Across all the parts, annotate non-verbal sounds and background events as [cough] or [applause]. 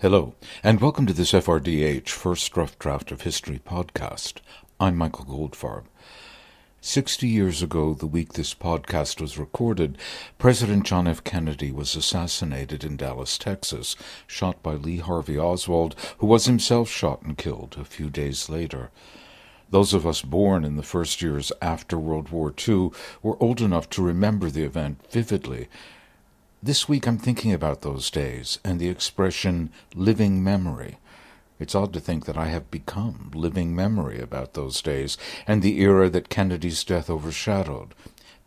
Hello, and welcome to this FRDH First Rough Draft of History podcast. I'm Michael Goldfarb. Sixty years ago, the week this podcast was recorded, President John F. Kennedy was assassinated in Dallas, Texas, shot by Lee Harvey Oswald, who was himself shot and killed a few days later. Those of us born in the first years after World War II were old enough to remember the event vividly this week I'm thinking about those days and the expression living memory. It's odd to think that I have become living memory about those days and the era that Kennedy's death overshadowed.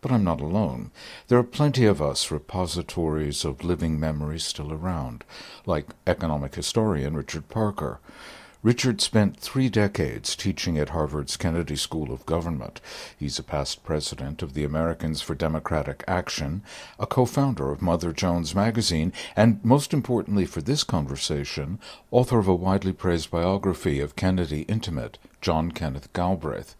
But I'm not alone. There are plenty of us repositories of living memory still around, like economic historian Richard Parker. Richard spent three decades teaching at Harvard's Kennedy School of Government. He's a past president of the Americans for Democratic Action, a co-founder of Mother Jones magazine, and most importantly for this conversation, author of a widely praised biography of Kennedy intimate, John Kenneth Galbraith.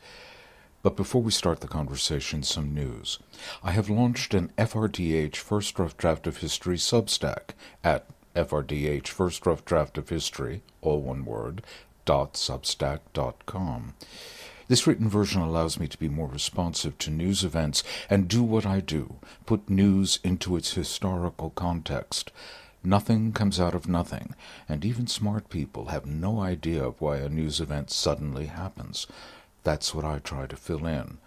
But before we start the conversation, some news. I have launched an FRDH First Rough Draft of History Substack at FRDH First Rough Draft of History, all one word, dot substack dot com. This written version allows me to be more responsive to news events and do what I do, put news into its historical context. Nothing comes out of nothing, and even smart people have no idea of why a news event suddenly happens. That's what I try to fill in.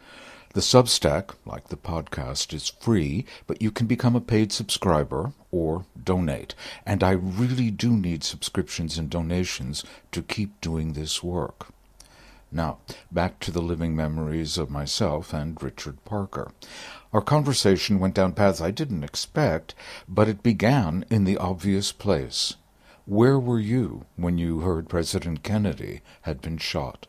The Substack, like the podcast, is free, but you can become a paid subscriber or donate. And I really do need subscriptions and donations to keep doing this work. Now, back to the living memories of myself and Richard Parker. Our conversation went down paths I didn't expect, but it began in the obvious place. Where were you when you heard President Kennedy had been shot?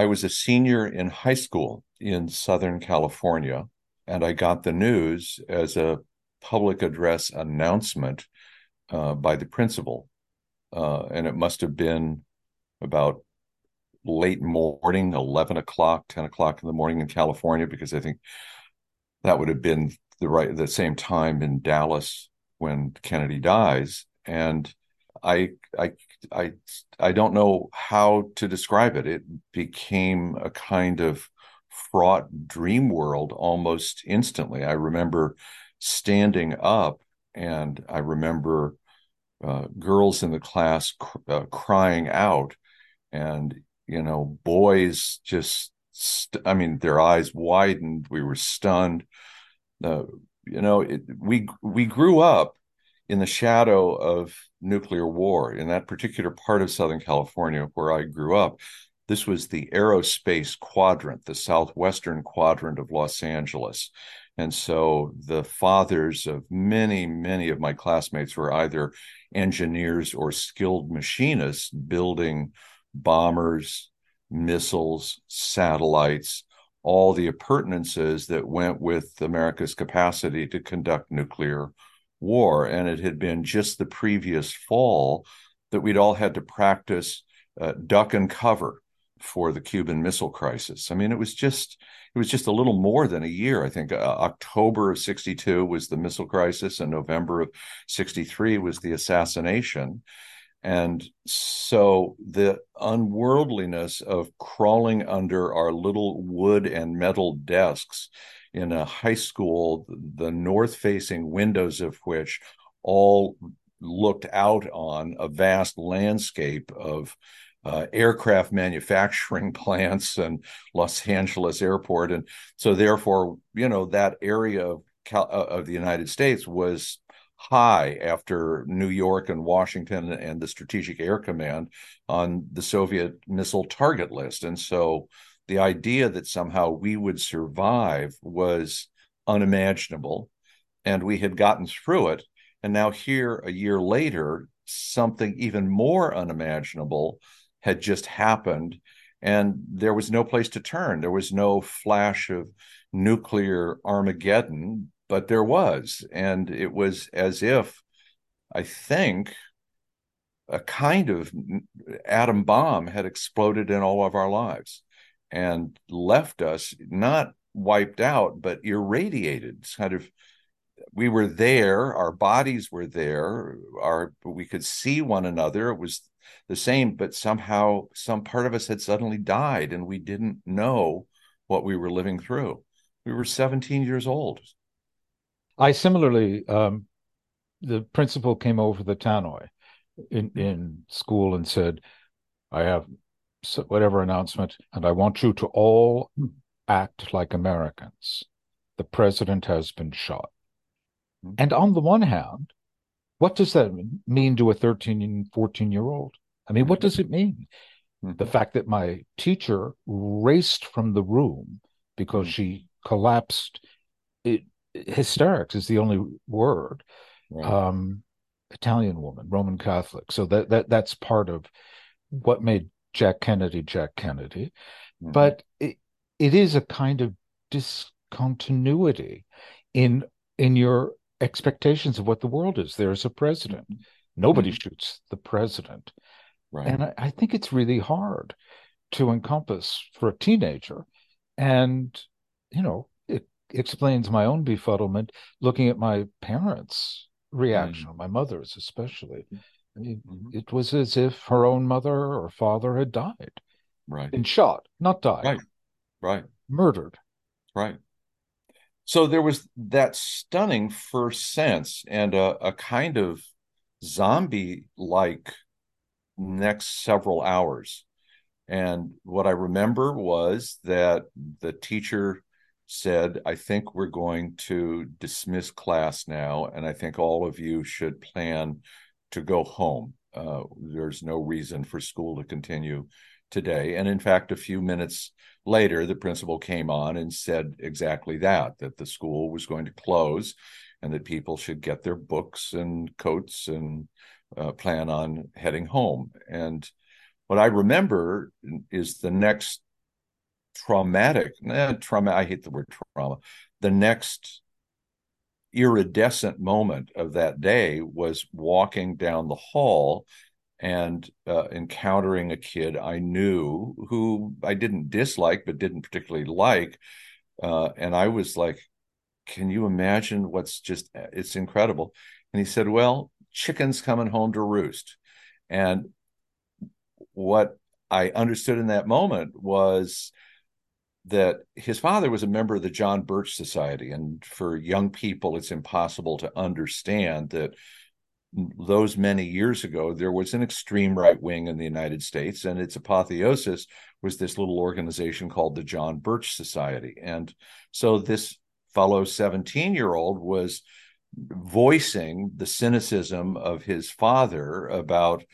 I was a senior in high school in Southern California, and I got the news as a public address announcement uh, by the principal. Uh, and it must have been about late morning, 11 o'clock, 10 o'clock in the morning in California, because I think that would have been the right the same time in Dallas when Kennedy dies. And I I I I don't know how to describe it. It became a kind of fraught dream world almost instantly. I remember standing up, and I remember uh, girls in the class cr- uh, crying out, and you know, boys just. St- I mean, their eyes widened. We were stunned. Uh, you know, it, we we grew up in the shadow of nuclear war in that particular part of Southern California where I grew up. This was the aerospace quadrant, the southwestern quadrant of Los Angeles. And so the fathers of many, many of my classmates were either engineers or skilled machinists building bombers, missiles, satellites, all the appurtenances that went with America's capacity to conduct nuclear war. And it had been just the previous fall that we'd all had to practice uh, duck and cover for the Cuban Missile Crisis. I mean, it was just it was just a little more than a year. I think uh, October of '62 was the missile crisis, and November of '63 was the assassination. And so the unworldliness of crawling under our little wood and metal desks in a high school, the north facing windows of which all looked out on a vast landscape of uh, aircraft manufacturing [laughs] plants and Los Angeles airport. And so, therefore, you know, that area of, Cal- uh, of the United States was high after New York and Washington and the Strategic Air Command on the Soviet missile target list. And so, the idea that somehow we would survive was unimaginable. And we had gotten through it. And now, here, a year later, something even more unimaginable had just happened. And there was no place to turn. There was no flash of nuclear Armageddon, but there was. And it was as if, I think, a kind of atom bomb had exploded in all of our lives and left us not wiped out, but irradiated, kind of we were there our bodies were there our we could see one another it was the same but somehow some part of us had suddenly died and we didn't know what we were living through. We were 17 years old. I similarly um, the principal came over the tannoy in in school and said i have whatever announcement and i want you to all act like americans the president has been shot Mm-hmm. And on the one hand, what does that mean to a 13, 14 year old? I mean, what does it mean? Mm-hmm. The fact that my teacher raced from the room because she collapsed, it, hysterics is the only word. Right. Um, Italian woman, Roman Catholic. So that, that that's part of what made Jack Kennedy Jack Kennedy. Mm-hmm. But it, it is a kind of discontinuity in in your expectations of what the world is. There's a president. Nobody mm-hmm. shoots the president. Right. And I, I, think it's really hard to encompass for a teenager. And, you know, it explains my own befuddlement looking at my parents' reaction, mm-hmm. my mother's especially. I mm-hmm. It was as if her own mother or father had died. Right. And shot, not died. Right. Right. Murdered. Right so there was that stunning first sense and a, a kind of zombie like next several hours and what i remember was that the teacher said i think we're going to dismiss class now and i think all of you should plan to go home uh, there's no reason for school to continue today. And in fact, a few minutes later, the principal came on and said exactly that that the school was going to close and that people should get their books and coats and uh, plan on heading home. And what I remember is the next traumatic, eh, trauma, I hate the word trauma, the next iridescent moment of that day was walking down the hall and uh, encountering a kid I knew who I didn't dislike but didn't particularly like, uh, and I was like, "Can you imagine what's just? It's incredible." And he said, "Well, chicken's coming home to roost," and what I understood in that moment was that his father was a member of the John Birch Society, and for young people, it's impossible to understand that those many years ago, there was an extreme right wing in the United States, and its apotheosis was this little organization called the John Birch Society. And so this fellow 17 year old was voicing the cynicism of his father about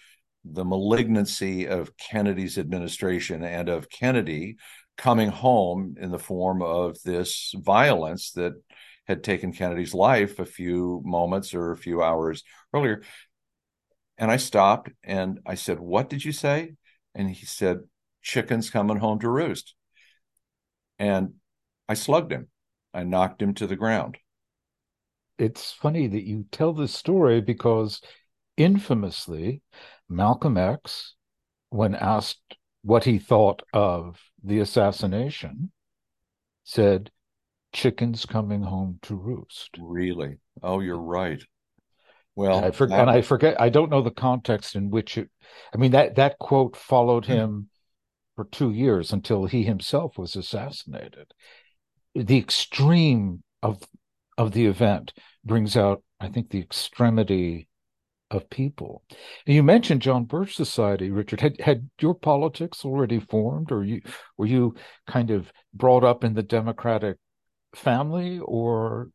the malignancy of Kennedy's administration and of Kennedy coming home in the form of this violence that had taken Kennedy's life a few moments or a few hours earlier. And I stopped and I said, What did you say? And he said, Chicken's coming home to roost. And I slugged him. I knocked him to the ground. It's funny that you tell this story because infamously, Malcolm X, when asked what he thought of the assassination, said, chickens coming home to roost. Really? Oh, you're right. Well, and I, forget, and I forget. I don't know the context in which it. I mean that that quote followed hmm. him for two years until he himself was assassinated. The extreme of of the event brings out, I think, the extremity of people. And you mentioned John Birch Society, Richard. Had had your politics already formed, or you were you kind of brought up in the Democratic family or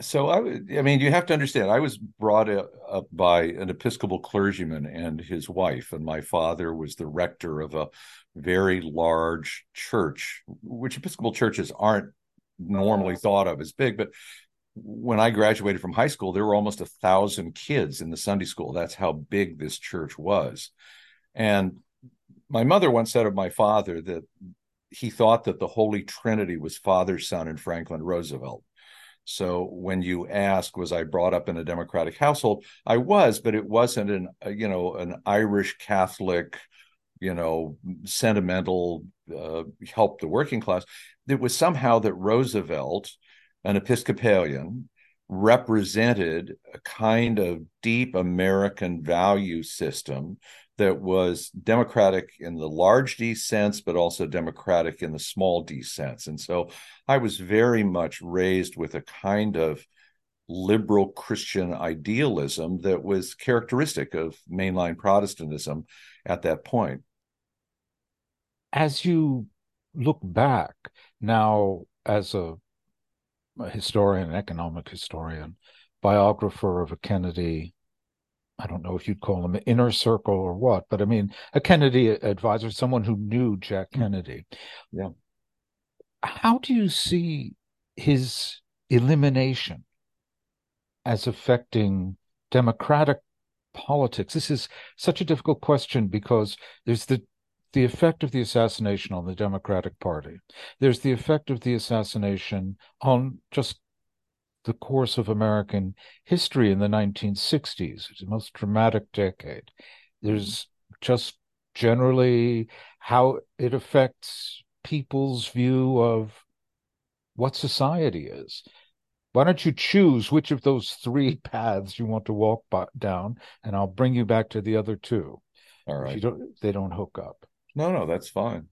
so I, I mean, you have to understand. I was brought up by an Episcopal clergyman and his wife, and my father was the rector of a very large church, which Episcopal churches aren't normally uh-huh. thought of as big. But when I graduated from high school, there were almost a thousand kids in the Sunday school. That's how big this church was. And my mother once said of my father that he thought that the Holy Trinity was Father, Son, and Franklin Roosevelt. So when you ask, was I brought up in a Democratic household? I was, but it wasn't an uh, you know an Irish Catholic, you know, sentimental uh, help the working class. It was somehow that Roosevelt, an Episcopalian, represented a kind of deep American value system that was democratic in the large D sense, but also democratic in the small d sense. And so I was very much raised with a kind of liberal Christian idealism that was characteristic of mainline Protestantism at that point. As you look back now as a, historian, an economic historian, biographer of a Kennedy, I don't know if you'd call him an inner circle or what, but I mean a Kennedy advisor, someone who knew Jack mm. Kennedy. Yeah. How do you see his elimination as affecting democratic politics? This is such a difficult question because there's the the effect of the assassination on the Democratic Party. There's the effect of the assassination on just the course of American history in the 1960s. It's the most dramatic decade. There's just generally how it affects people's view of what society is. Why don't you choose which of those three [laughs] paths you want to walk by, down, and I'll bring you back to the other two. All right. Don't, they don't hook up. No, no, that's fine.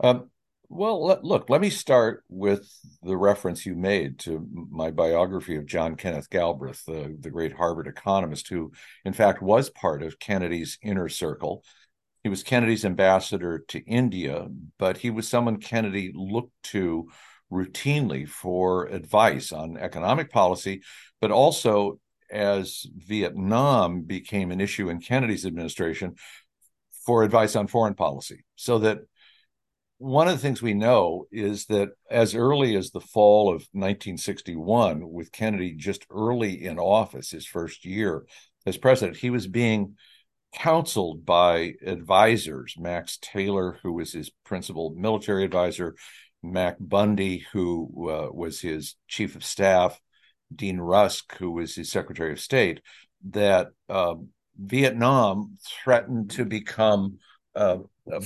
Um, well, let, look, let me start with the reference you made to my biography of John Kenneth Galbraith, the, the great Harvard economist, who, in fact, was part of Kennedy's inner circle. He was Kennedy's ambassador to India, but he was someone Kennedy looked to routinely for advice on economic policy, but also as Vietnam became an issue in Kennedy's administration for advice on foreign policy. So that one of the things we know is that as early as the fall of 1961, with Kennedy just early in office, his first year as president, he was being counseled by advisors Max Taylor, who was his principal military advisor, Mac Bundy, who uh, was his chief of staff, Dean Rusk, who was his secretary of state, that um, Vietnam threatened to become a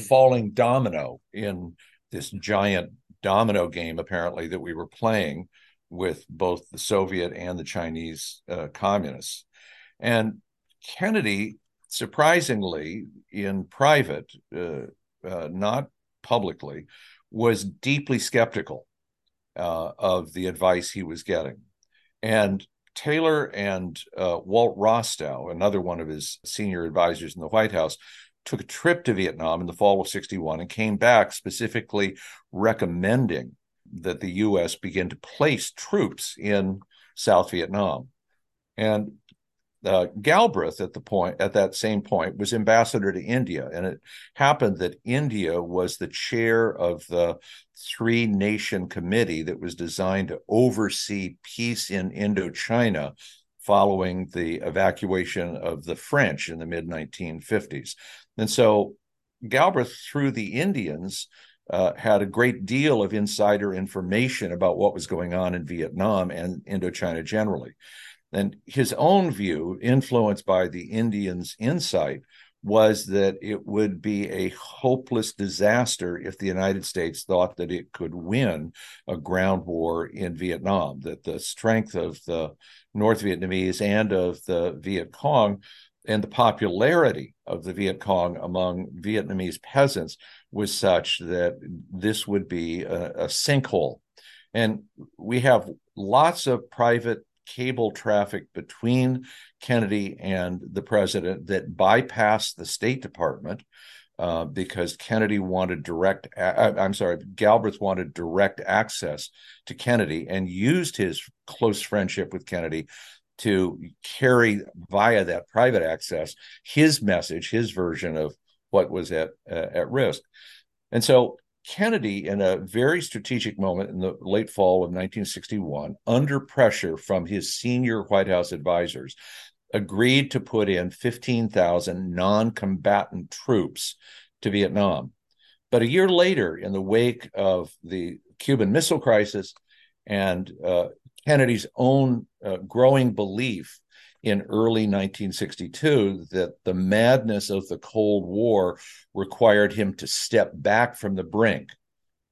falling domino in this giant domino game, apparently, that we were playing with both the Soviet and the Chinese uh, communists. And Kennedy, surprisingly, in private, uh, uh, not publicly, was deeply skeptical uh, of the advice he was getting. And Taylor and uh, Walt Rostow, another one of his senior advisors in the White House, took a trip to Vietnam in the fall of 61 and came back specifically recommending that the U.S. begin to place troops in South Vietnam. And uh, Galbraith at the point at that same point was ambassador to India, and it happened that India was the chair of the three nation committee that was designed to oversee peace in Indochina following the evacuation of the French in the mid 1950s. And so Galbraith, through the Indians, uh, had a great deal of insider information about what was going on in Vietnam and Indochina generally. And his own view, influenced by the Indians' insight, was that it would be a hopeless disaster if the United States thought that it could win a ground war in Vietnam, that the strength of the North Vietnamese and of the Viet Cong and the popularity of the Viet Cong among Vietnamese peasants was such that this would be a, a sinkhole. And we have lots of private cable traffic between Kennedy and the president that bypassed the State Department uh, because Kennedy wanted direct, uh, I'm sorry, Galbraith wanted direct access to Kennedy and used his close friendship with Kennedy to carry via that private access his message, his version of what was at uh, at risk. And so Kennedy, in a very strategic moment in the late fall of 1961, under pressure from his senior White House advisors, agreed to put in 15,000 non combatant troops to Vietnam. But a year later, in the wake of the Cuban Missile Crisis and uh, Kennedy's own uh, growing belief in early 1962 that the madness of the Cold War required him to step back from the brink,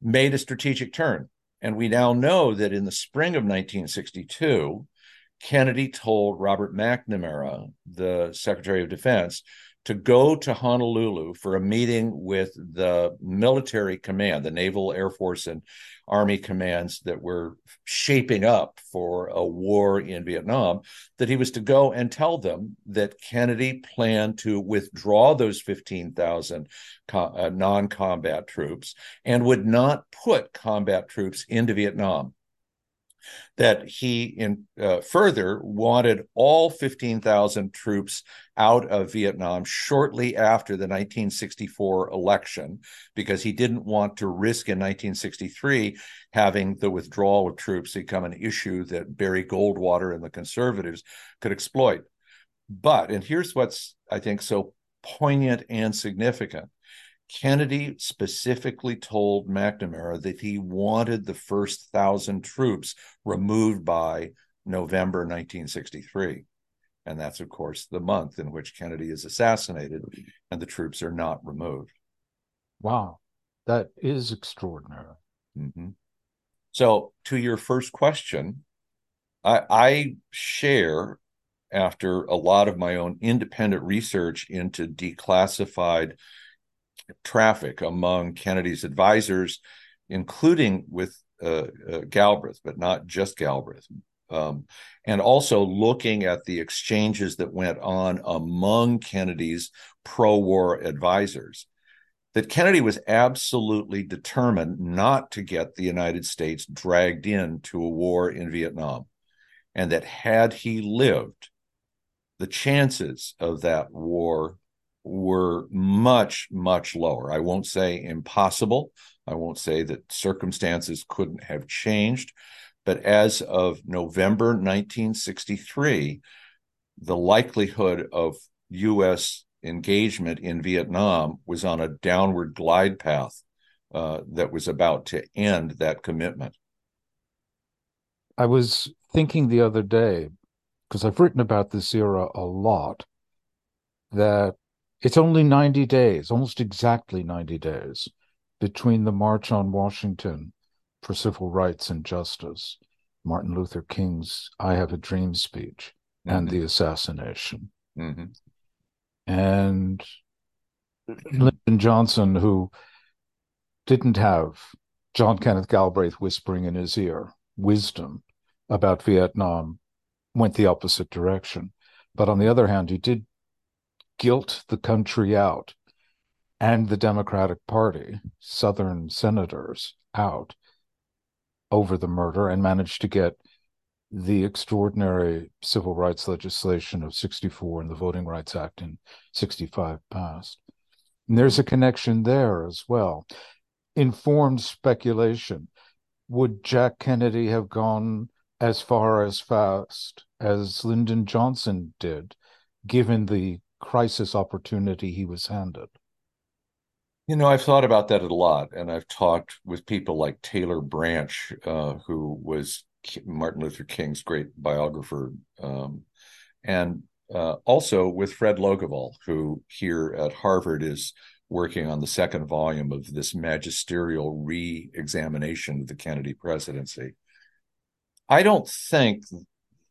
made a strategic turn. And we now know that in the spring of 1962, Kennedy told Robert McNamara, the Secretary of Defense, to go to Honolulu for a meeting with the military command, the Naval, Air Force, and Army commands that were shaping up for a war in Vietnam, that he was to go and tell them that Kennedy planned to withdraw those 15,000 uh, non combat troops and would not put combat troops into Vietnam that he in uh, further wanted all 15,000 troops out of Vietnam shortly after the 1964 election because he didn't want to risk in 1963 having the withdrawal of troops become an issue that Barry Goldwater and the conservatives could exploit. But and here's what's I think so poignant and significant Kennedy specifically told McNamara that he wanted the first thousand troops removed by November 1963. And that's, of course, the month in which Kennedy is assassinated and the troops are not removed. Wow, that is extraordinary. Mm-hmm. So, to your first question, I, I share, after a lot of my own independent research into declassified traffic among Kennedy's advisors, including with uh, uh, Galbraith, but not just Galbraith. Um, and also looking at the exchanges that went on among Kennedy's pro war advisors, that Kennedy was absolutely determined not to get the United States dragged into a war in Vietnam. And that had he lived, the chances of that war were much, much lower. I won't say impossible. I won't say that circumstances couldn't have changed. But as of November 1963, the likelihood of U.S. engagement in Vietnam was on a downward glide path uh, that was about to end that commitment. I was thinking the other day, because I've written about this era a lot, that it's only 90 days, almost exactly 90 days, between the March on Washington for Civil Rights and Justice, Martin Luther King's I Have a Dream speech, mm-hmm. and the assassination. Mm-hmm. And Lyndon Johnson, who didn't have John Kenneth Galbraith whispering in his ear wisdom about Vietnam, went the opposite direction. But on the other hand, he did guilt the country out and the Democratic Party, Southern senators out over the murder and managed to get the extraordinary civil rights legislation of 64 and the Voting Rights Act in 65 passed. And there's a connection there as well. Informed speculation. Would Jack Kennedy have gone as far as fast as Lyndon Johnson did, given the crisis opportunity he was handed? You know, I've thought about that a lot, and I've talked with people like Taylor Branch, uh, who was Martin Luther King's great biographer, um, and uh, also with Fred Logevall, who here at Harvard is working on the second volume of this magisterial re examination of the Kennedy presidency. I don't think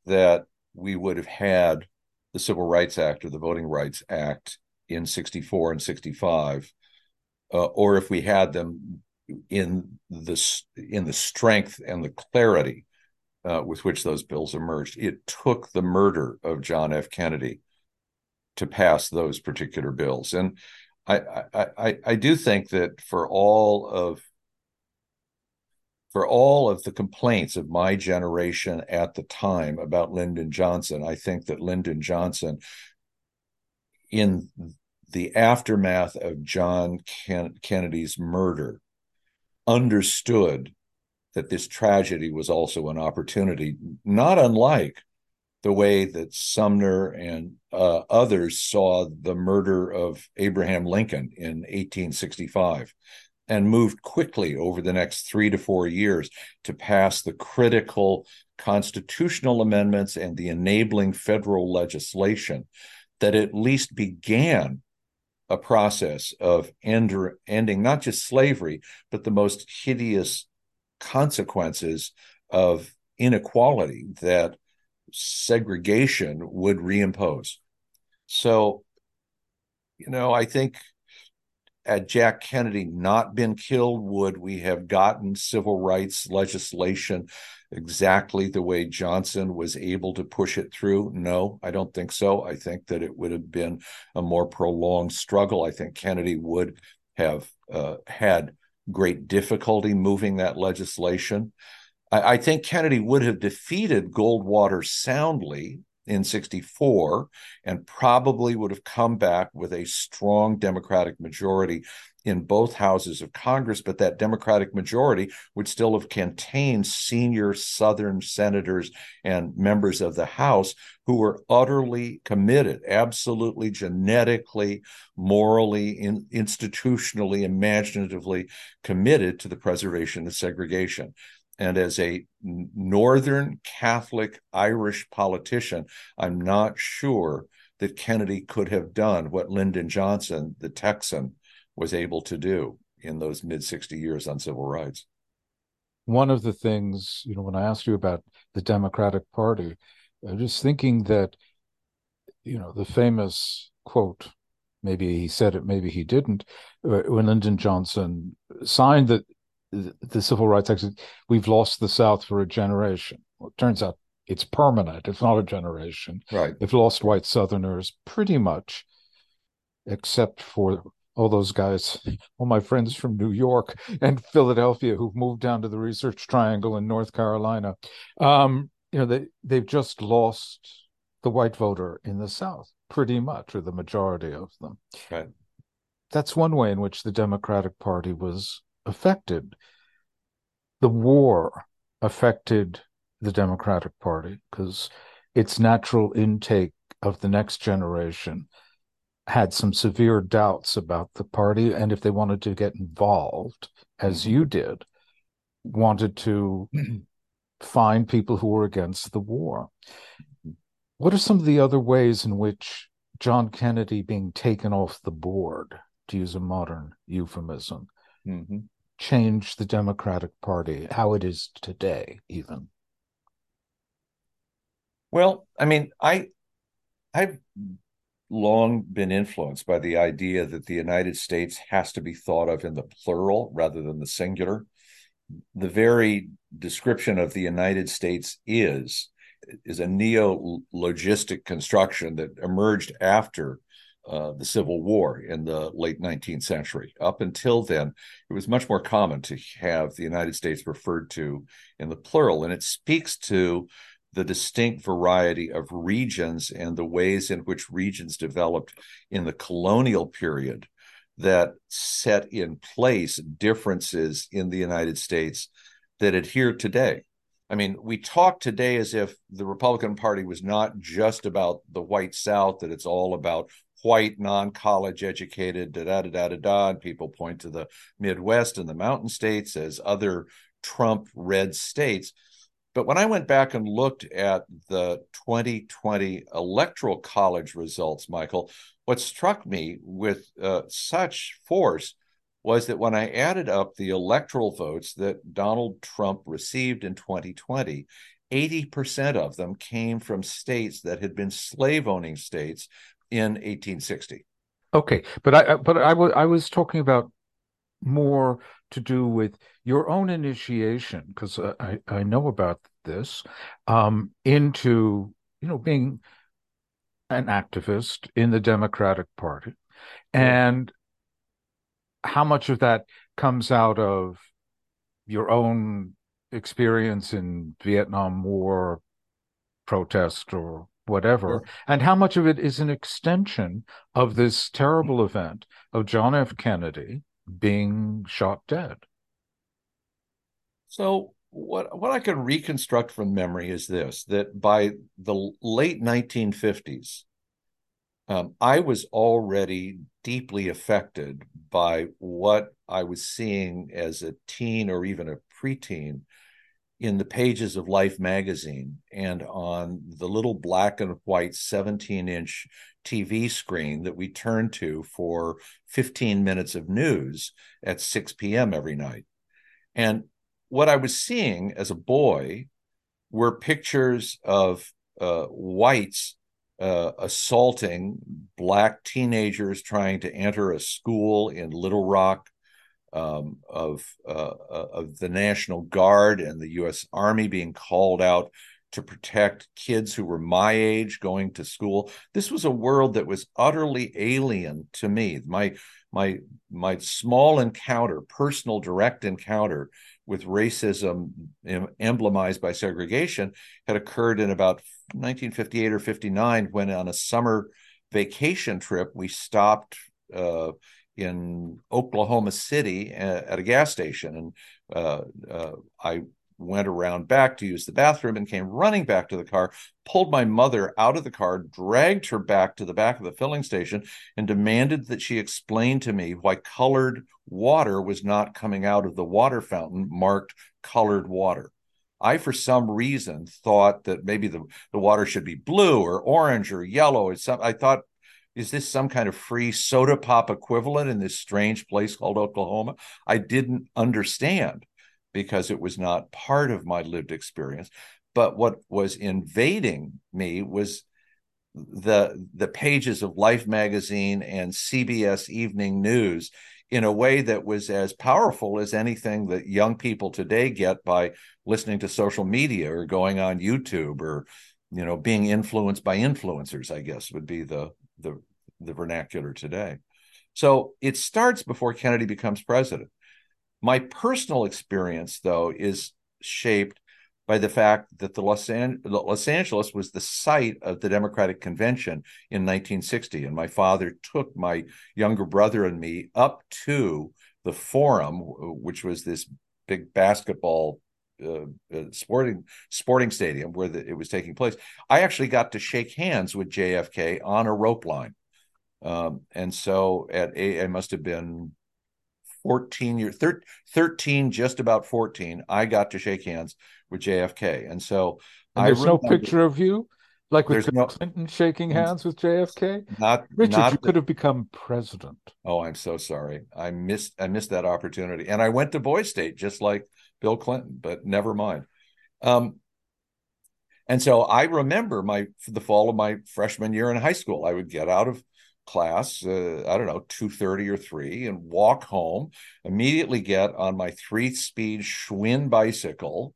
that we would have had the Civil Rights Act or the Voting Rights Act in 64 and 65, uh, or if we had them in the in the strength and the clarity uh, with which those bills emerged. It took the murder of John F. Kennedy to pass those particular bills, and I I, I, I do think that for all of for all of the complaints of my generation at the time about Lyndon Johnson, I think that Lyndon Johnson, in the aftermath of John Ken- Kennedy's murder, understood that this tragedy was also an opportunity, not unlike the way that Sumner and uh, others saw the murder of Abraham Lincoln in 1865 and moved quickly over the next three to four years to pass the critical constitutional amendments and the enabling federal legislation that at least began a process of end, ending not just slavery, but the most hideous consequences of inequality that segregation would reimpose. So, you know, I think had Jack Kennedy not been killed, would we have gotten civil rights legislation exactly the way Johnson was able to push it through? No, I don't think so. I think that it would have been a more prolonged struggle. I think Kennedy would have uh, had great difficulty moving that legislation. I, I think Kennedy would have defeated Goldwater soundly in 64 and probably would have come back with a strong Democratic majority in both houses of Congress, but that Democratic majority would still have contained senior Southern senators and members of the House who were utterly committed, absolutely genetically, morally, in, institutionally, imaginatively committed to the preservation of segregation. And as a Northern Catholic Irish politician, I'm not sure that Kennedy could have done what Lyndon Johnson, the Texan, was able to do in those mid 60 years on civil rights. One of the things, you know, when I asked you about the Democratic Party, I was just thinking that, you know, the famous quote, maybe he said it, maybe he didn't, uh, when Lyndon Johnson signed the the Civil Rights Act, we've lost the South for a generation. Well, it turns out it's permanent. It's not a generation. Right. They've lost white Southerners pretty much, except for all those guys, all my friends from New York and Philadelphia who've moved down to the Research Triangle in North Carolina. Um, you know, they they've just lost the white voter in the South, pretty much, or the majority of them. Right. That's one way in which the Democratic Party was affected. The war affected the Democratic Party because its natural intake of the next generation had some severe doubts about the party and if they wanted to get involved as mm-hmm. you did wanted to [clears throat] find people who were against the war what are some of the other ways in which john kennedy being taken off the board to use a modern euphemism mm-hmm change the Democratic Party, how it is today, even? Well, I mean, I I've long been influenced by the idea that the United States has to be thought of in the plural rather than the singular. The very description of the United States is is a neologistic construction that emerged after uh, the Civil War in the late 19th century. Up until then, it was much more common to have the United States referred to in the plural, and it speaks to the distinct variety of regions and the ways in which regions developed in the colonial period that set in place differences in the United States that adhere today. I mean, we talk today as if the Republican Party was not just about the white South, that it's all about white, non-college educated, da da da da da people point to the Midwest and the Mountain States as other Trump red states. But when I went back and looked at the 2020 electoral college results, Michael, what struck me with uh, such force was that when I added up the electoral votes that Donald Trump received in 2020, 80% of them came from states that had been slave owning states in 1860. Okay, but I but I was I was talking about more to do with your own initiation because I I know about this um, into you know being an activist in the Democratic Party and how much of that comes out of your own experience in Vietnam War protest or whatever, and how much of it is an extension of this terrible event of John F. Kennedy being shot dead. So what what I can reconstruct from memory is this: that by the late 1950s, um, I was already deeply affected by what I was seeing as a teen or even a preteen in the pages of Life magazine and on the little black and white 17 inch TV screen that we turn to for 15 minutes of news at 6 p.m. every night. And what I was seeing as a boy were pictures of uh, whites uh, assaulting black teenagers trying to enter a school in Little Rock, um, of uh, uh of the National Guard and the U.S. Army being called out to protect kids who were my age going to school. This was a world that was utterly alien to me. My my my small encounter, personal direct encounter with racism emblemized by segregation had occurred in about 1958 or 59 when on a summer vacation trip we stopped uh, in Oklahoma City at a gas station and uh, uh I went around back to use the bathroom and came running back to the car, pulled my mother out of the car, dragged her back to the back of the filling station, and demanded that she explain to me why colored water was not coming out of the water fountain marked colored water. I, for some reason, thought that maybe the, the water should be blue or orange or yellow or something. I thought, is this some kind of free soda pop equivalent in this strange place called Oklahoma? I didn't understand because it was not part of my lived experience. But what was invading me was the the pages of Life magazine and CBS Evening News in a way that was as powerful as anything that young people today get by listening to social media or going on YouTube or you know being influenced by influencers I guess would be the the the vernacular today. So it starts before Kennedy becomes president. My personal experience, though, is shaped by the fact that the Los, An- Los, Angeles was the site of the Democratic Convention in 1960. And my father took my younger brother and me up to the Forum, which was this big basketball uh, uh, sporting sporting stadium where the, it was taking place. I actually got to shake hands with JFK on a rope line. Um, and so at a, I must have been 14 years, 13, just about 14, I got to shake hands with JFK. And so and there's no picture of you like with no, Clinton shaking hands with JFK? Not Richard, not you the, could have become president. Oh, I'm so sorry. I missed I missed that opportunity. And I went to Boys State just like Bill Clinton, but never mind. Um, and so I remember my the fall of my freshman year in high school. I would get out of class uh, i don't know 2.30 or 3 and walk home immediately get on my three-speed schwinn bicycle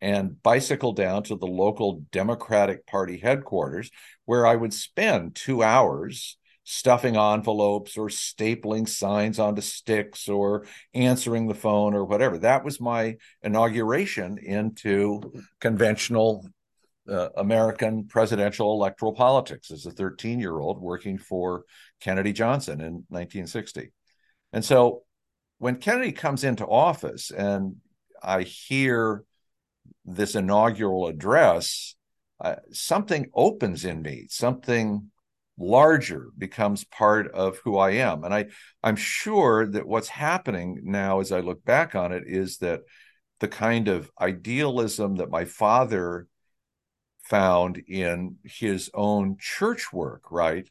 and bicycle down to the local democratic party headquarters where i would spend two hours stuffing envelopes or stapling signs onto sticks or answering the phone or whatever. That was my inauguration into conventional uh, American presidential electoral politics as a 13 year old working for Kennedy Johnson in 1960. And so when Kennedy comes into office and I hear this inaugural address, uh, something opens in me, something larger becomes part of who I am. And I, I'm sure that what's happening now as I look back on it is that the kind of idealism that my father found in his own church work, right?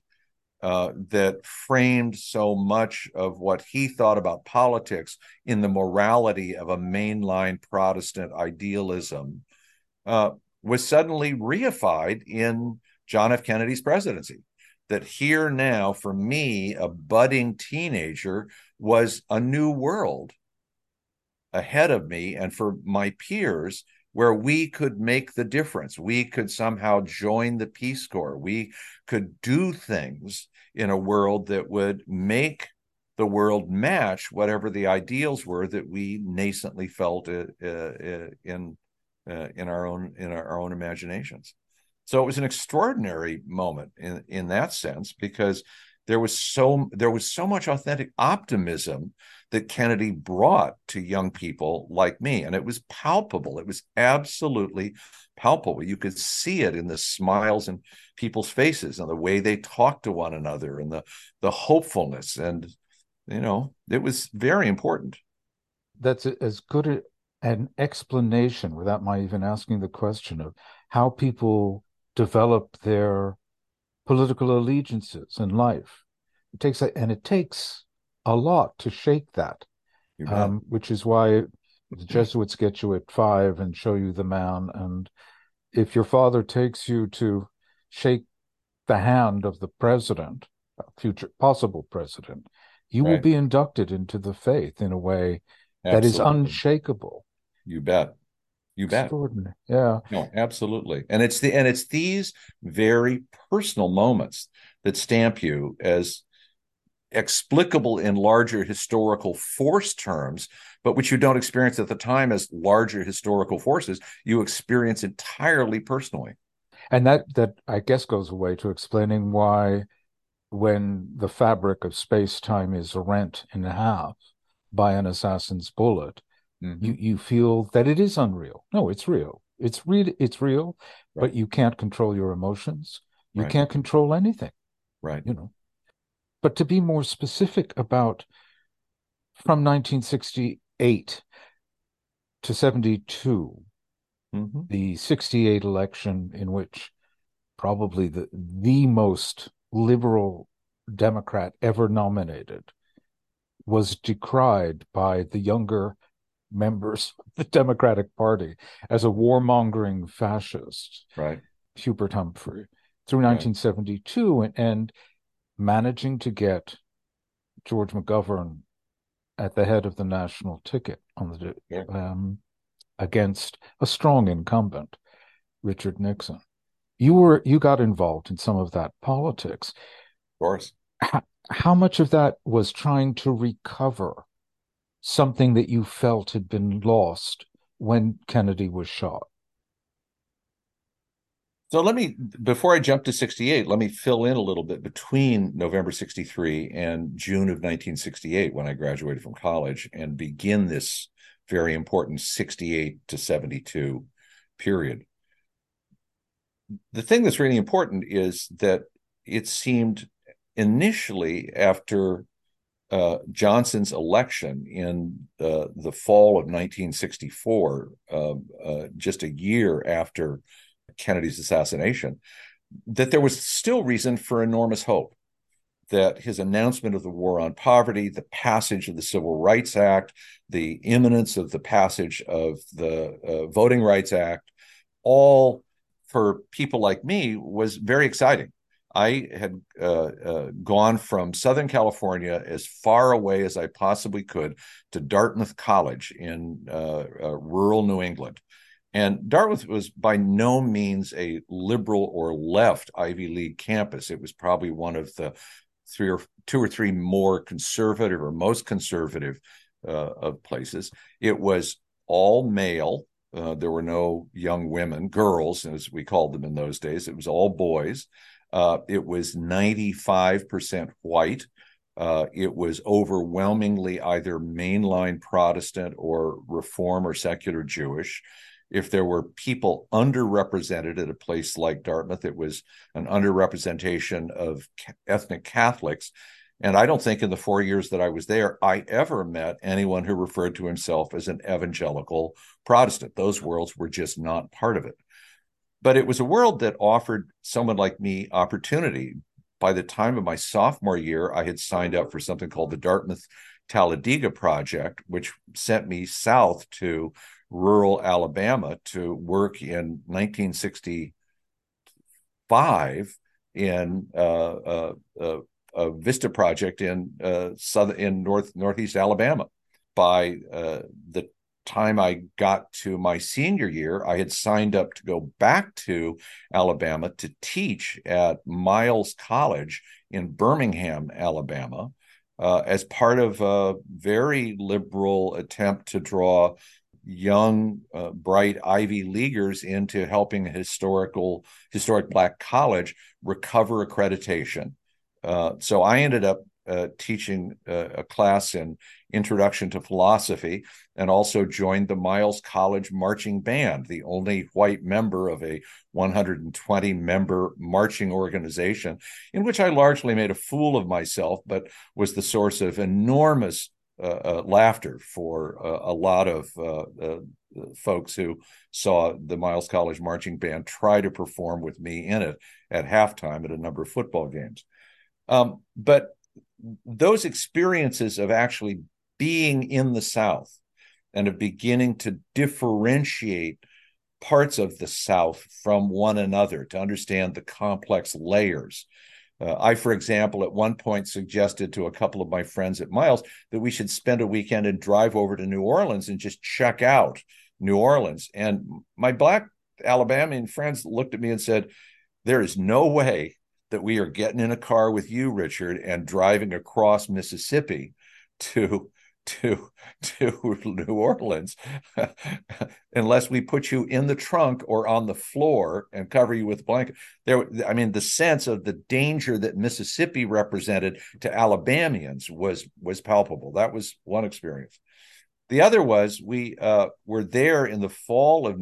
Uh, that framed so much of what he thought about politics in the morality of a mainline Protestant idealism uh, was suddenly reified in John F. Kennedy's presidency. That here now, for me, a budding teenager, was a new world ahead of me. And for my peers, where we could make the difference. We could somehow join the Peace Corps. We could do things in a world that would make the world match whatever the ideals were that we nascently felt uh, uh, in uh, in our own in our own imaginations. So it was an extraordinary moment in in that sense because there was so there was so much authentic optimism that Kennedy brought to young people like me and it was palpable. It was absolutely palpable. You could see it in the smiles in people's faces and the way they talked to one another and the the hopefulness. And you know it was very important. That's as good an explanation without my even asking the question of how people develop their political allegiances in life. It takes a, and it takes a lot to shake that, um, which is why the Jesuits get you at five and show you the man, and if your father takes you to shake the hand of the president, future possible president, you right. will be inducted into the faith in a way Absolutely. that is unshakable. You bet. You bet. Extraordinary. Yeah. No, absolutely. And it's the and it's these very personal moments that stamp you as explicable in larger historical force terms, but which you don't experience at the time as larger historical forces, you experience entirely personally. And that that I guess goes away to explaining why when the fabric of space time is rent in half by an assassin's bullet, mm-hmm. you, you feel that it is unreal. No, it's real. It's real it's real, right. but you can't control your emotions. You right. can't control anything. Right. You know. But to be more specific about from 1968 to 72, mm-hmm. the 68 election in which probably the the most liberal Democrat ever nominated was decried by the younger members of the Democratic Party as a warmongering fascist. Right. Hubert Humphrey through 1972 right. and, and managing to get George McGovern at the head of the national ticket on the yeah. um, against a strong incumbent, Richard Nixon. You were you got involved in some of that politics. Of course. How, how much of that was trying to recover something that you felt had been lost when Kennedy was shot? So let me, before I jump to 68, let me fill in a little bit between November 63 and June of 1968 when I graduated from college and begin this very important 68 to 72 period. The thing that's really important is that it seemed initially after uh, Johnson's election in uh, the fall of 1964, uh, uh, just a year after Kennedy's assassination, that there was still reason for enormous hope that his announcement of the war on poverty, the passage of the Civil Rights Act, the imminence of the passage of the uh, Voting Rights Act, all for people like me was very exciting. I had uh, uh, gone from Southern California as far away as I possibly could to Dartmouth College in uh, uh rural New England. And Dartmouth was by no means a liberal or left Ivy League campus. It was probably one of the three or two or three more conservative or most conservative uh, of places. It was all male. Uh, there were no young women, girls, as we called them in those days. It was all boys. Uh, it was 95% white. Uh, it was overwhelmingly either mainline Protestant or Reform or secular Jewish if there were people underrepresented at a place like Dartmouth, it was an underrepresentation of ethnic Catholics. And I don't think in the four years that I was there, I ever met anyone who referred to himself as an evangelical Protestant. Those worlds were just not part of it. But it was a world that offered someone like me opportunity. By the time of my sophomore year, I had signed up for something called the Dartmouth Talladega Project, which sent me south to rural Alabama to work in 1965 in uh, uh, uh, a Vista project in uh, southern in north northeast Alabama. By the time I got to my senior year, I had signed up to go back to Alabama to teach at Miles College in Birmingham, Alabama. Uh, as part of a very liberal attempt to draw young, uh, bright Ivy Leaguers into helping a historical historic Black college recover accreditation. Uh, so I ended up uh, teaching uh, a class in Introduction to Philosophy and also joined the Miles College Marching Band, the only white member of a 120 member marching organization, in which I largely made a fool of myself, but was the source of enormous uh, uh, laughter for uh, a lot of folks who saw the Miles College Marching Band try to perform with me in it at halftime at a number of football games. Um, but those experiences of actually being in the South and of beginning to differentiate parts of the South from one another to understand the complex layers. Uh, I, for example, at one point suggested to a couple of my friends at Miles that we should spend a weekend and drive over to New Orleans and just check out New Orleans. And my black Alabamian friends looked at me and said, There is no way that we are getting in a car with you, Richard, and driving across Mississippi to to to New Orleans [laughs] unless we put you in the trunk or on the floor and cover you with a blanket. There, I mean, the sense of the danger that Mississippi represented to Alabamians was was palpable. That was one experience. The other was we uh, were there in the fall of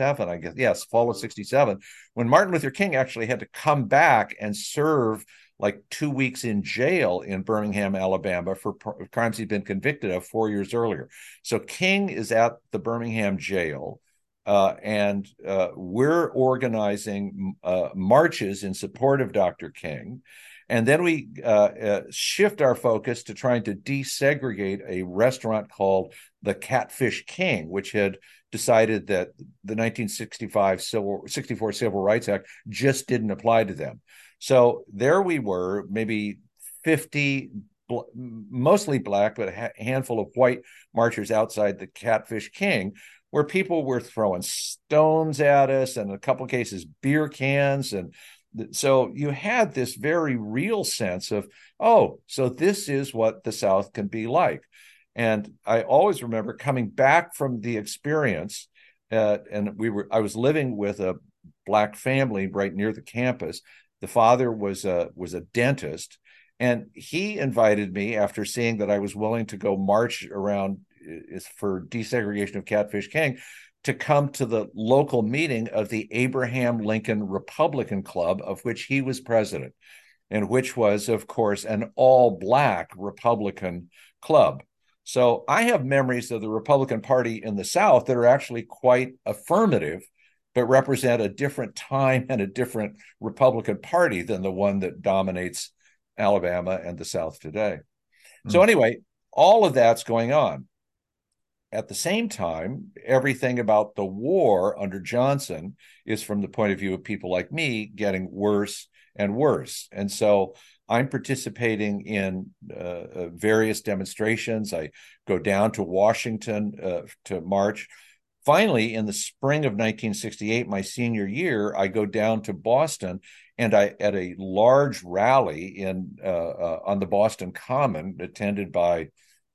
1967, I guess. Yes, fall of 67, when Martin Luther King actually had to come back and serve like two weeks in jail in Birmingham, Alabama, for crimes he'd been convicted of four years earlier. So King is at the Birmingham jail. Uh, and uh, we're organizing uh, marches in support of Dr. King. And then we uh, uh, shift our focus to trying to desegregate a restaurant called the Catfish King, which had decided that the 1965 civil 64 Civil Rights Act just didn't apply to them. So there we were, maybe 50, mostly black, but a handful of white marchers outside the Catfish King, where people were throwing stones at us and in a couple of cases beer cans and so you had this very real sense of oh so this is what the south can be like and i always remember coming back from the experience uh, and we were i was living with a black family right near the campus the father was a was a dentist, and he invited me after seeing that I was willing to go march around for desegregation of Catfish King to come to the local meeting of the Abraham Lincoln Republican Club, of which he was president, and which was, of course, an all black Republican club. So I have memories of the Republican Party in the South that are actually quite affirmative but represent a different time and a different Republican Party than the one that dominates Alabama and the South today. Mm. So, hmm. anyway, all of that's going on. At the same time, everything about the war under Johnson is from the point of view of people like me getting worse and worse. And so I'm participating in uh, uh various demonstrations. I go down to Washington uh, to march finally, in the spring of 1968, my senior year, I go down to Boston and I at a large rally in uh, uh, on the Boston Common, attended by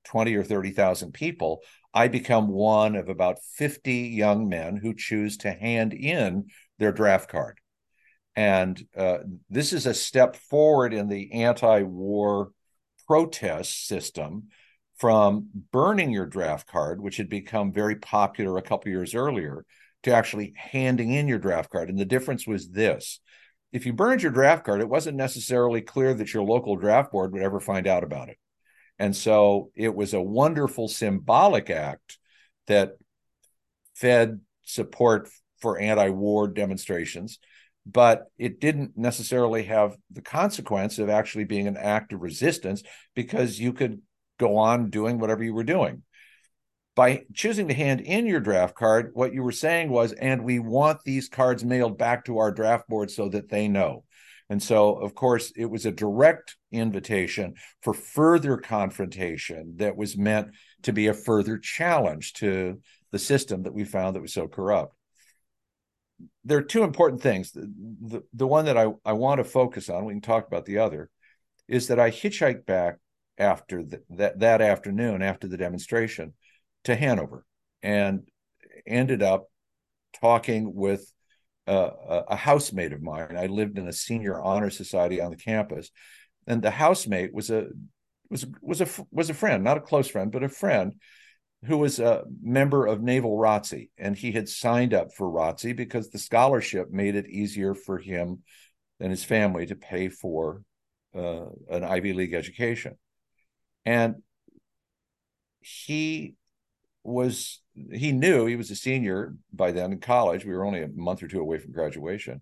20 or 30,000 people. I become one of about 50 young men who choose to hand in their draft card. And uh, this is a step forward in the anti war protest system from burning your draft card, which had become very popular a couple years earlier, to actually handing in your draft card. And the difference was this if you burned your draft card, it wasn't necessarily clear that your local draft board would ever find out about it. And so it was a wonderful symbolic act that fed support for anti war demonstrations, but it didn't necessarily have the consequence of actually being an act of resistance because you could go on doing whatever you were doing. By choosing to hand in your draft card, what you were saying was, and we want these cards mailed back to our draft board so that they know. And so, of course, it was a direct invitation for further confrontation that was meant to be a further challenge to the system that we found that was so corrupt. There are two important things. The, the, the one that I, I want to focus on, we can talk about the other, is that I hitchhiked back after the, that that afternoon after the demonstration to Hanover and ended up talking with uh, a housemate of mine. I lived in a senior honor society on the campus, and the housemate was a was was a was a friend, not a close friend, but a friend who was a member of Naval ROTC, and he had signed up for ROTC because the scholarship made it easier for him and his family to pay for uh, an Ivy League education. And he was he knew he was a senior by then in college we were only a month or two away from graduation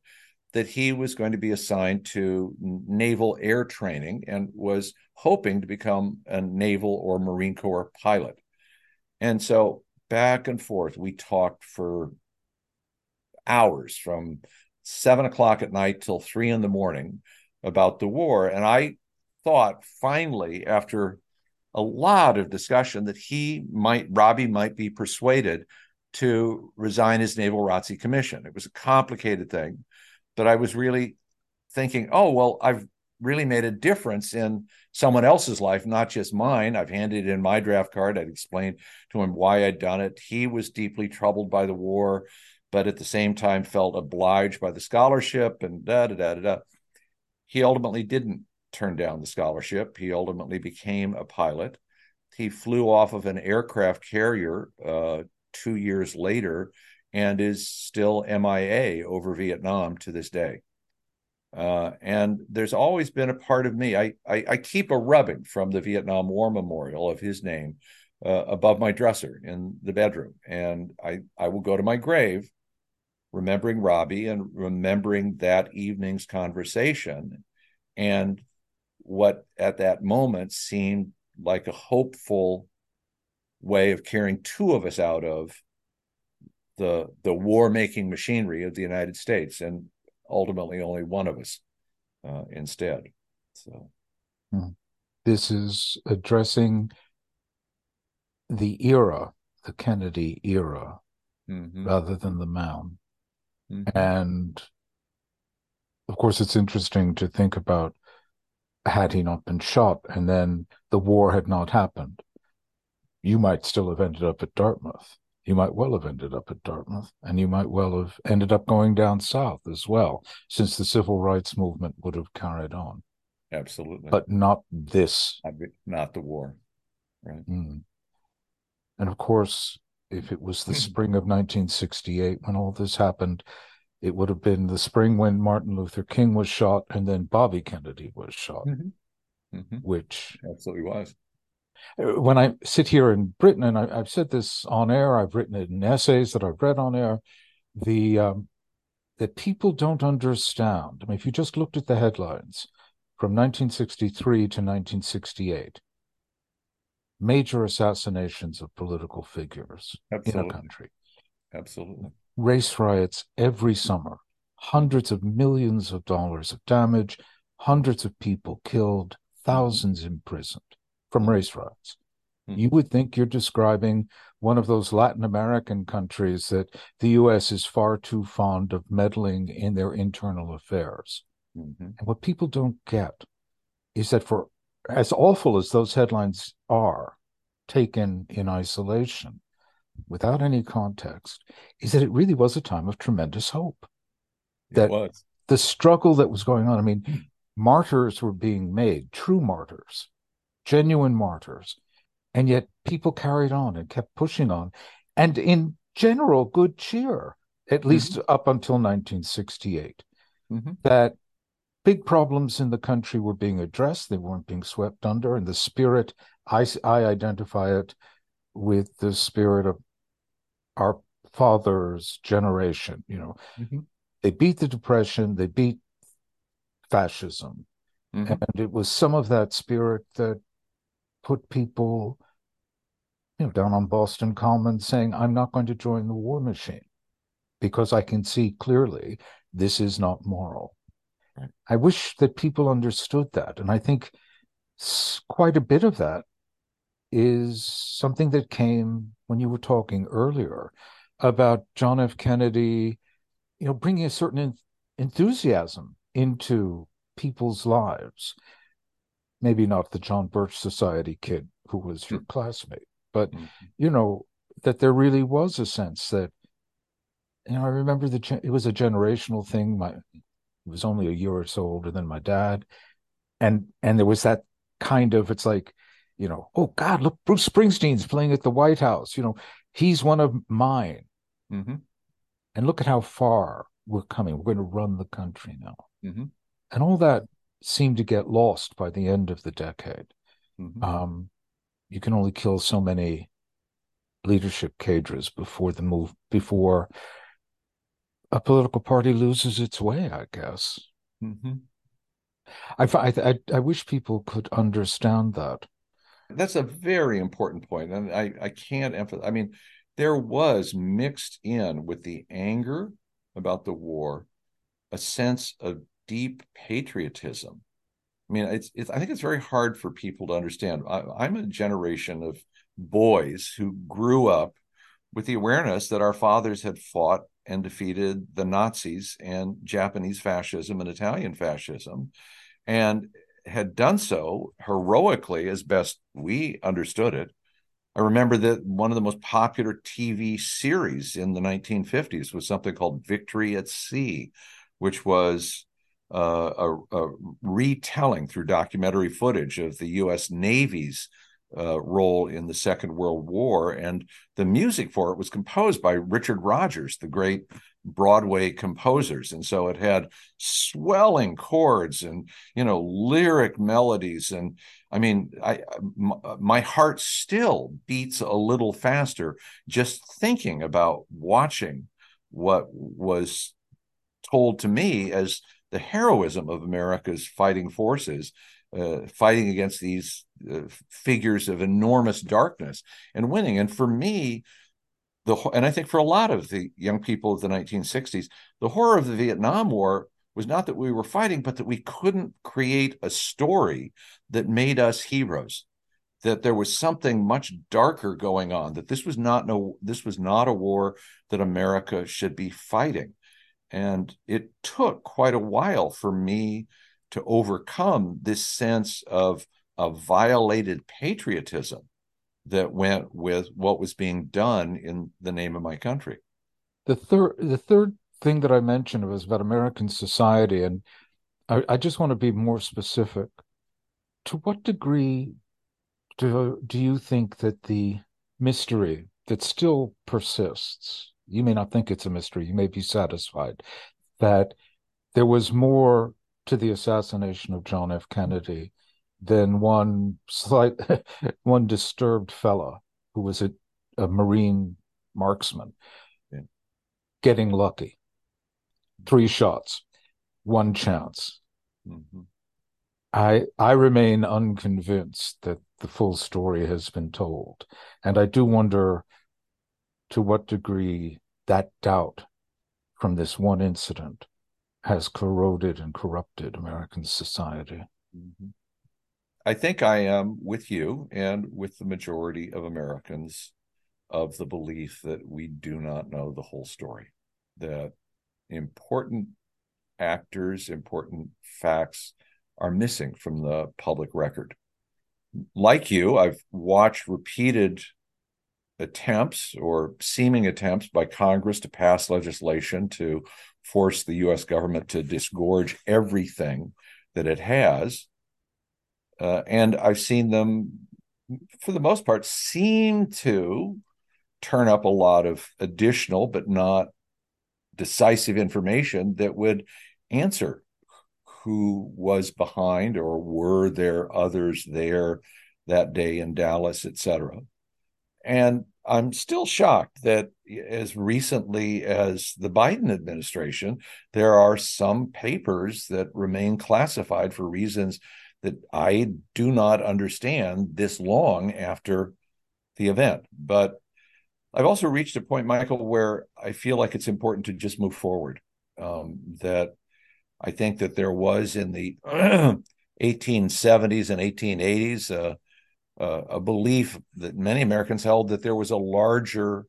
that he was going to be assigned to naval air training and was hoping to become a naval or marine corps pilot and so back and forth. We talked for hours from seven o'clock at night till three in the morning about the war. And I thought finally, after a lot of discussion, that he might, Robbie might be persuaded to resign his naval ROTC commission. It was a complicated thing, but I was really thinking, oh, well, I've really made a difference in someone else's life, not just mine. I've handed in my draft card. I'd explained to him why I'd done it. He was deeply troubled by the war, but at the same time felt obliged by the scholarship and da da da da. da. He ultimately didn't turn down the scholarship. He ultimately became a pilot. He flew off of an aircraft carrier uh, two years later and is still MIA over Vietnam to this day. Uh, and there's always been a part of me. I, I, I keep a rubbing from the Vietnam War Memorial of his name uh, above my dresser in the bedroom, and I I will go to my grave, remembering Robbie and remembering that evening's conversation, and what at that moment seemed like a hopeful way of carrying two of us out of the the war making machinery of the United States and ultimately only one of us uh, instead. So, hmm. this is addressing the era, the Kennedy era, mm-hmm. rather than the Mound. Mm-hmm. And of course, it's interesting to think about had he not been shot and then the war had not happened, you might still have ended up at Dartmouth you might well have ended up at Dartmouth, and you might well have ended up going down south as well, since the civil rights movement would have carried on. Absolutely. But not this. Not the war. Right. Mm. And of course, if it was the [laughs] spring of 1968 when all this happened, it would have been the spring when Martin Luther King was shot and then Bobby Kennedy was shot, mm-hmm. Mm-hmm. which absolutely was when I sit here in Britain, and I, have said this on air, I've written it in essays that I've read on air, the um, that people don't understand. I mean, if you just looked at the headlines from 1963 to 1968, major assassinations of political figures Absolutely. in a country. Absolutely. Race riots every summer, hundreds of millions of dollars of damage, hundreds of people killed, thousands imprisoned from race riots. Mm-hmm. You would think you're describing one of those Latin American countries that the U.S. is far too fond of meddling in their internal affairs. Mm-hmm. And what people don't get is that for as awful as those headlines are, taken in isolation, without any context, is that it really was a time of tremendous hope. That was. the struggle that was going on, I mean, martyrs were being made, true martyrs, genuine martyrs. And yet people carried on and kept pushing on. And in general, good cheer, at mm-hmm. least up until 1968, mm-hmm. that big problems in the country were being addressed. They weren't being swept under. And the spirit, I, I identify it with the spirit of our father's generation. You know, mm-hmm. they beat the Depression, they beat fascism. Mm-hmm. And it was some of that spirit that put people, you know, down on Boston Common saying, I'm not going to join the war machine because I can see clearly this is not moral. Right. I wish that people understood that. And I think quite a bit of that is something that came when you were talking earlier about John F. Kennedy, you know, bringing a certain enthusiasm into people's lives maybe not the John Birch Society kid who was your mm-hmm. classmate, but mm-hmm. you know that there really was a sense that you know I remember the it was a generational thing. My it was only a year or so older than my dad, and and there was that kind of it's like you know oh God look Bruce Springsteen's playing at the White House. You know he's one of mine, mm-hmm. and look at how far we're coming. We're going to run the country now, mm-hmm. and all that seemed to get lost by the end of the decade. Mm-hmm. Um, you can only kill so many leadership cadres before the move before a political party loses its way. I guess. Mm-hmm. I, I I wish people could understand that. That's a very important point, and I I can't emphasize. I mean, there was mixed in with the anger about the war a sense of deep patriotism. I mean, it's, it's I think it's very hard for people to understand. I, I'm a generation of boys who grew up with the awareness that our fathers had fought and defeated the Nazis and Japanese fascism and Italian fascism, and had done so heroically as best we understood it. I remember that one of the most popular TV series in the 1950s was something called Victory at Sea, which was a, a, retelling through documentary footage of the U.S. Navy's uh, role in the Second World War, and the music for it was composed by Richard Rodgers, the great Broadway composers, and so it had swelling chords and you know lyric melodies, and I mean, I my heart still beats a little faster just thinking about watching what was told to me as the heroism of America's fighting forces uh, fighting against these uh, figures of enormous darkness and winning. And for me, the and I think for a lot of the young people of the 1960s, the horror of the Vietnam War was not that we were fighting, but that we couldn't create a story that made us heroes. That there was something much darker going on. That this was not no this was not a war that America should be fighting. And it took quite a while for me to overcome this sense of a violated patriotism that went with what was being done in the name of my country. The third, the third thing that I mentioned was about American society, and I, I just want to be more specific. To what degree do do you think that the mystery that still persists? You may not think it's a mystery. You may be satisfied that there was more to the assassination of John F. Kennedy than one slight, [laughs] one disturbed fellow who was a, a Marine marksman yeah. getting lucky. Three shots, one chance. Mm-hmm. I I remain unconvinced that the full story has been told, and I do wonder to what degree that doubt from this one incident has corroded and corrupted American society. Mm-hmm. I think I am with you and with the majority of Americans of the belief that we do not know the whole story, that important actors, important facts are missing from the public record. Like you, I've watched repeated attempts or seeming attempts by Congress to pass legislation to force the US government to disgorge everything that it has. Uh, and I've seen them, for the most part, seem to turn up a lot of additional but not decisive information that would answer who was behind or were there others there that day in Dallas, et cetera. And I'm still shocked that as recently as the Biden administration, there are some papers that remain classified for reasons that I do not understand this long after the event. But I've also reached a point, Michael, where I feel like it's important to just move forward. Um, that I think that there was in the [clears throat] 1870s and 1880s uh, uh, a belief that many Americans held that there was a larger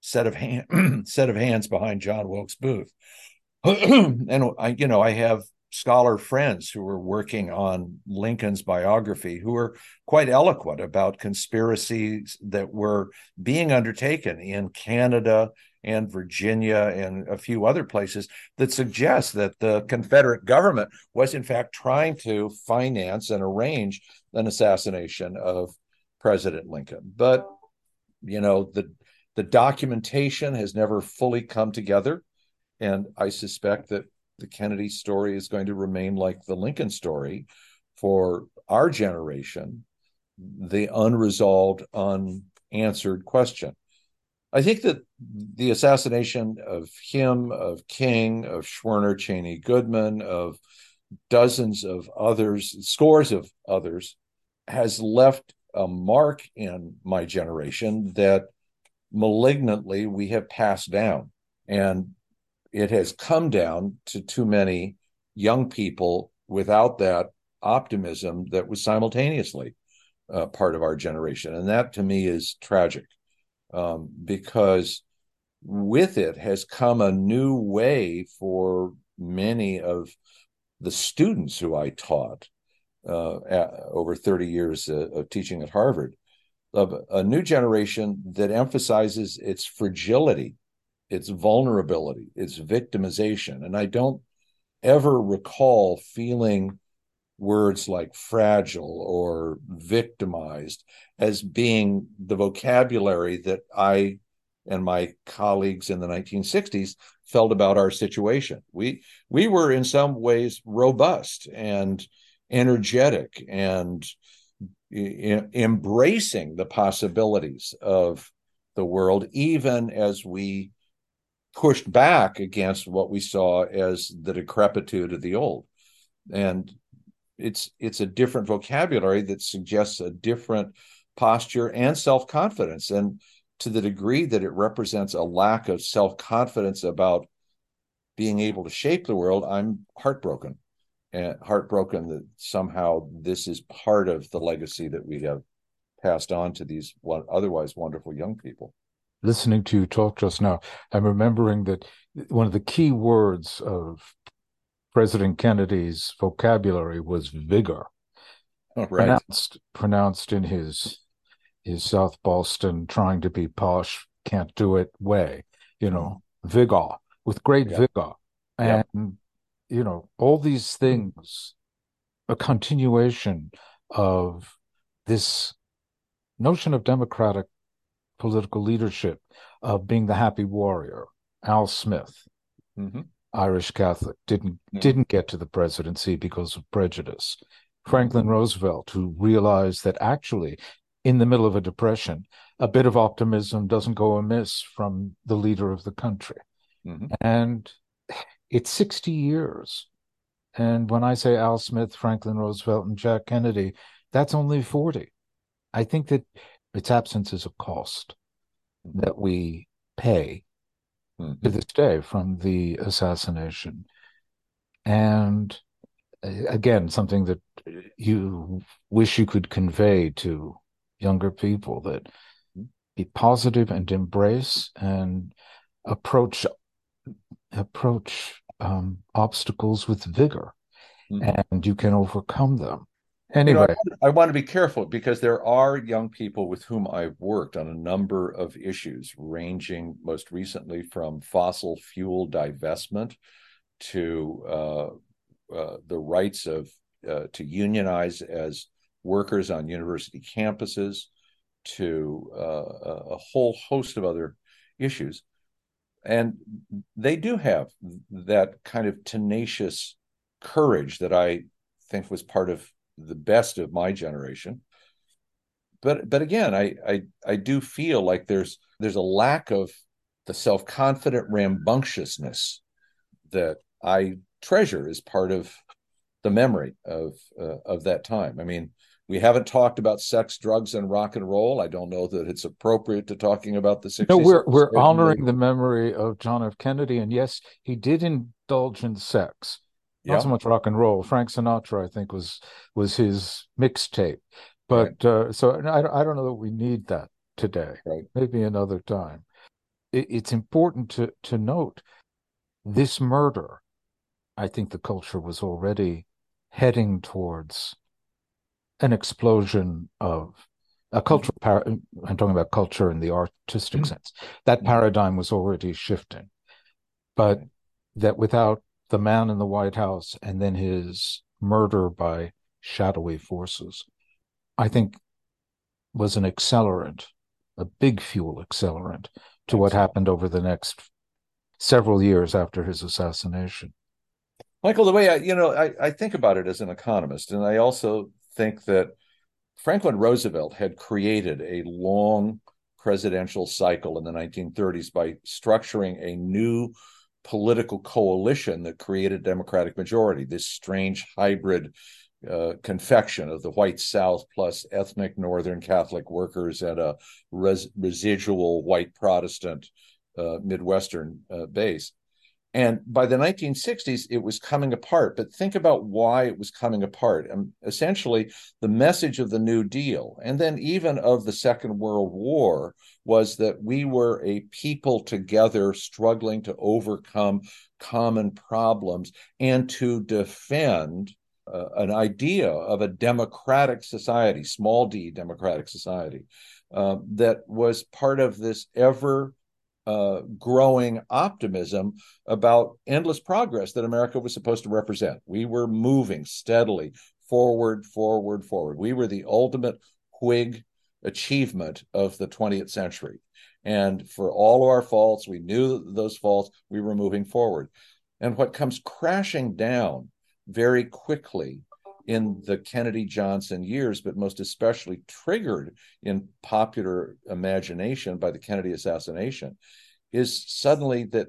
set of hand, [clears throat] set of hands behind John Wilkes Booth. [clears throat] and I, you know, I have scholar friends who were working on Lincoln's biography who were quite eloquent about conspiracies that were being undertaken in Canada and Virginia and a few other places that suggest that the Confederate government was in fact trying to finance and arrange an assassination of President Lincoln. But you know the the documentation has never fully come together, and I suspect that the Kennedy story is going to remain like the Lincoln story for our generation, the unresolved, unanswered question. I think that the assassination of him, of King, of Schwerner, Chaney, Goodman, of dozens of others, scores of others, has left a mark in my generation that malignantly we have passed down. And it has come down to too many young people without that optimism that was simultaneously uh, part of our generation. And that to me is tragic um, because with it has come a new way for many of the students who I taught uh, over 30 years uh, of teaching at Harvard of a new generation that emphasizes its fragility, its vulnerability, its victimization. And I don't ever recall feeling words like fragile or victimized as being the vocabulary that I and my colleagues in the 1960s felt about our situation. We we were in some ways robust and energetic and embracing the possibilities of the world, even as we pushed back against what we saw as the decrepitude of the old. And it's it's a different vocabulary that suggests a different posture and self-confidence. And to the degree that it represents a lack of self-confidence about being able to shape the world, I'm heartbroken and heartbroken that somehow this is part of the legacy that we have passed on to these otherwise wonderful young people. Listening to you talk just now, I'm remembering that one of the key words of President Kennedy's vocabulary was vigor, oh, right. pronounced pronounced in his his South Boston trying to be posh, can't do it way, you know, mm-hmm. vigor with great yeah. vigor, and yeah you know, all these things, a continuation of this notion of democratic political leadership, of being the happy warrior. Al Smith, mm-hmm. Irish Catholic, didn't mm-hmm. didn't get to the presidency because of prejudice. Franklin Roosevelt, who realized that actually, in the middle of a depression, a bit of optimism doesn't go amiss from the leader of the country. Mm-hmm. And it's 60 years. And when I say Al Smith, Franklin Roosevelt, and Jack Kennedy, that's only 40. I think that its absence is a cost that we pay mm-hmm. to this day from the assassination. And uh, again, something that you wish you could convey to younger people that be positive and embrace and approach approach um, obstacles with vigor mm-hmm. and you can overcome them. Anyway, you know, I, I, want to be careful because there are young people with whom I've worked on a number of issues, ranging most recently from fossil fuel divestment to uh, uh, the rights of uh, to unionize as workers on university campuses, to uh, a whole host of other issues. And they do have that kind of tenacious courage that I think was part of the best of my generation. But but again, I I I do feel like there's there's a lack of the self-confident rambunctiousness that I treasure as part of the memory of uh, of that time. I mean, we haven't talked about sex, drugs, and rock and roll. I don't know that it's appropriate to talking about the 60s. No, we're we're honoring the memory of John F. Kennedy, and yes, he did indulge in sex. Not yeah. so much rock and roll. Frank Sinatra, I think, was was his mixtape. But right. uh, so I, I don't know that we need that today. Right. Maybe another time. It, it's important to to note this murder. I think the culture was already heading towards an explosion of a cultural par- I'm talking about culture in the artistic mm-hmm. sense. That paradigm was already shifting, but that without the man in the White House and then his murder by shadowy forces, I think was an accelerant, a big fuel accelerant to what happened over the next several years after his assassination. Michael, the way I, you know, I, I think about it as an economist, and I also think that Franklin Roosevelt had created a long presidential cycle in the 1930s by structuring a new political coalition that created Democratic majority, this strange hybrid uh, confection of the white South plus ethnic Northern Catholic workers and a res- residual white Protestant uh, Midwestern uh, base. And by the 1960s, it was coming apart. But think about why it was coming apart. And essentially, the message of the New Deal, and then even of the Second World War, was that we were a people together struggling to overcome common problems and to defend uh, an idea of a democratic society, small d democratic society, uh, that was part of this ever uh, growing optimism about endless progress that America was supposed to represent. We were moving steadily forward, forward, forward. We were the ultimate Whig achievement of the 20th century. And for all of our faults, we knew those faults, we were moving forward. And what comes crashing down very quickly in the Kennedy Johnson years, but most especially triggered in popular imagination by the Kennedy assassination, is suddenly that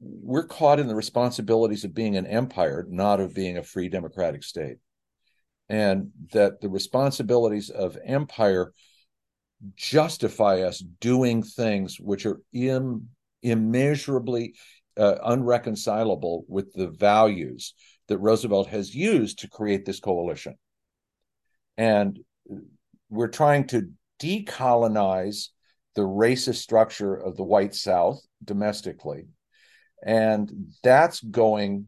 we're caught in the responsibilities of being an empire, not of being a free democratic state. And that the responsibilities of empire justify us doing things which are Im- immeasurably uh, unreconcilable with the values that Roosevelt has used to create this coalition. And we're trying to decolonize the racist structure of the white South domestically. And that's going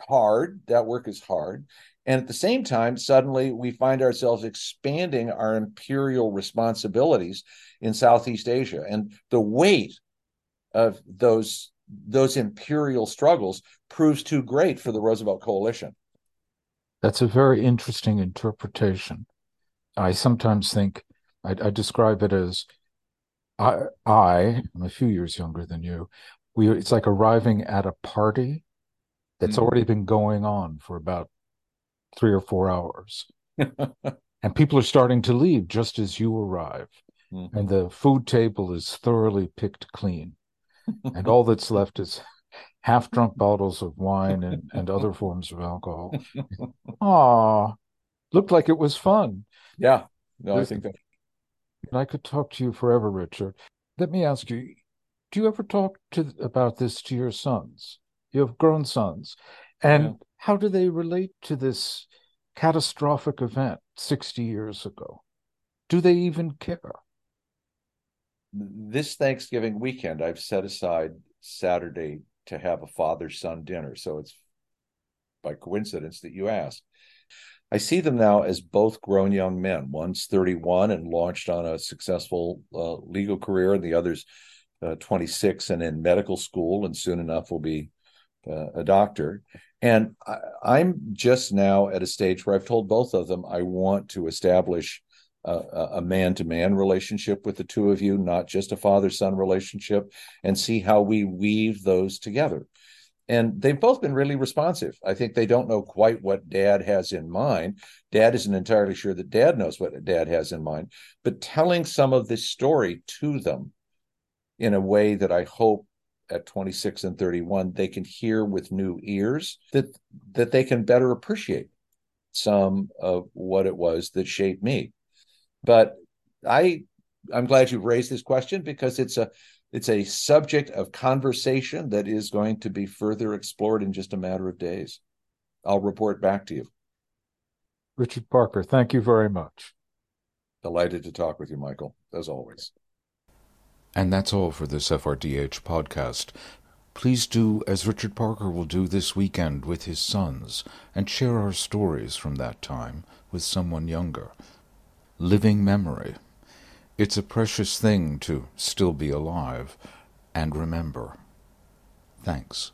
hard. That work is hard. And at the same time, suddenly we find ourselves expanding our imperial responsibilities in Southeast Asia. And the weight of those those imperial struggles proves too great for the Roosevelt coalition. That's a very interesting interpretation. I sometimes think I, I describe it as I, I am a few years younger than you. We it's like arriving at a party that's mm-hmm. already been going on for about three or four hours, [laughs] and people are starting to leave just as you arrive, mm-hmm. and the food table is thoroughly picked clean and all that's left is half drunk bottles of wine and, and other forms of alcohol. Ah, looked like it was fun. Yeah, no, I think that. I could talk to you forever, Richard. Let me ask you: Do you ever talk to about this to your sons? You have grown sons, and yeah. how do they relate to this catastrophic event sixty years ago? Do they even care? This Thanksgiving weekend, I've set aside Saturday to have a father son dinner. So it's by coincidence that you asked. I see them now as both grown young men. One's 31 and launched on a successful uh, legal career, and the other's uh, 26 and in medical school, and soon enough will be uh, a doctor. And I, am just now at a stage where I've told both of them I want to establish a man to man relationship with the two of you, not just a father son relationship, and see how we weave those together. And they've both been really responsive. I think they don't know quite what dad has in mind. Dad isn't entirely sure that dad knows what dad has in mind, but telling some of this story to them in a way that I hope at 26 and 31 they can hear with new ears that that they can better appreciate some of what it was that shaped me but I I'm glad you've raised this question because it's a it's a subject of conversation that is going to be further explored in just a matter of days. I'll report back to you. Richard Parker, thank you very much. Delighted to talk with you, Michael, as always. And that's all for this FRDH podcast. Please do as Richard Parker will do this weekend with his sons and share our stories from that time with someone younger living memory. It's a precious thing to still be alive and remember. Thanks.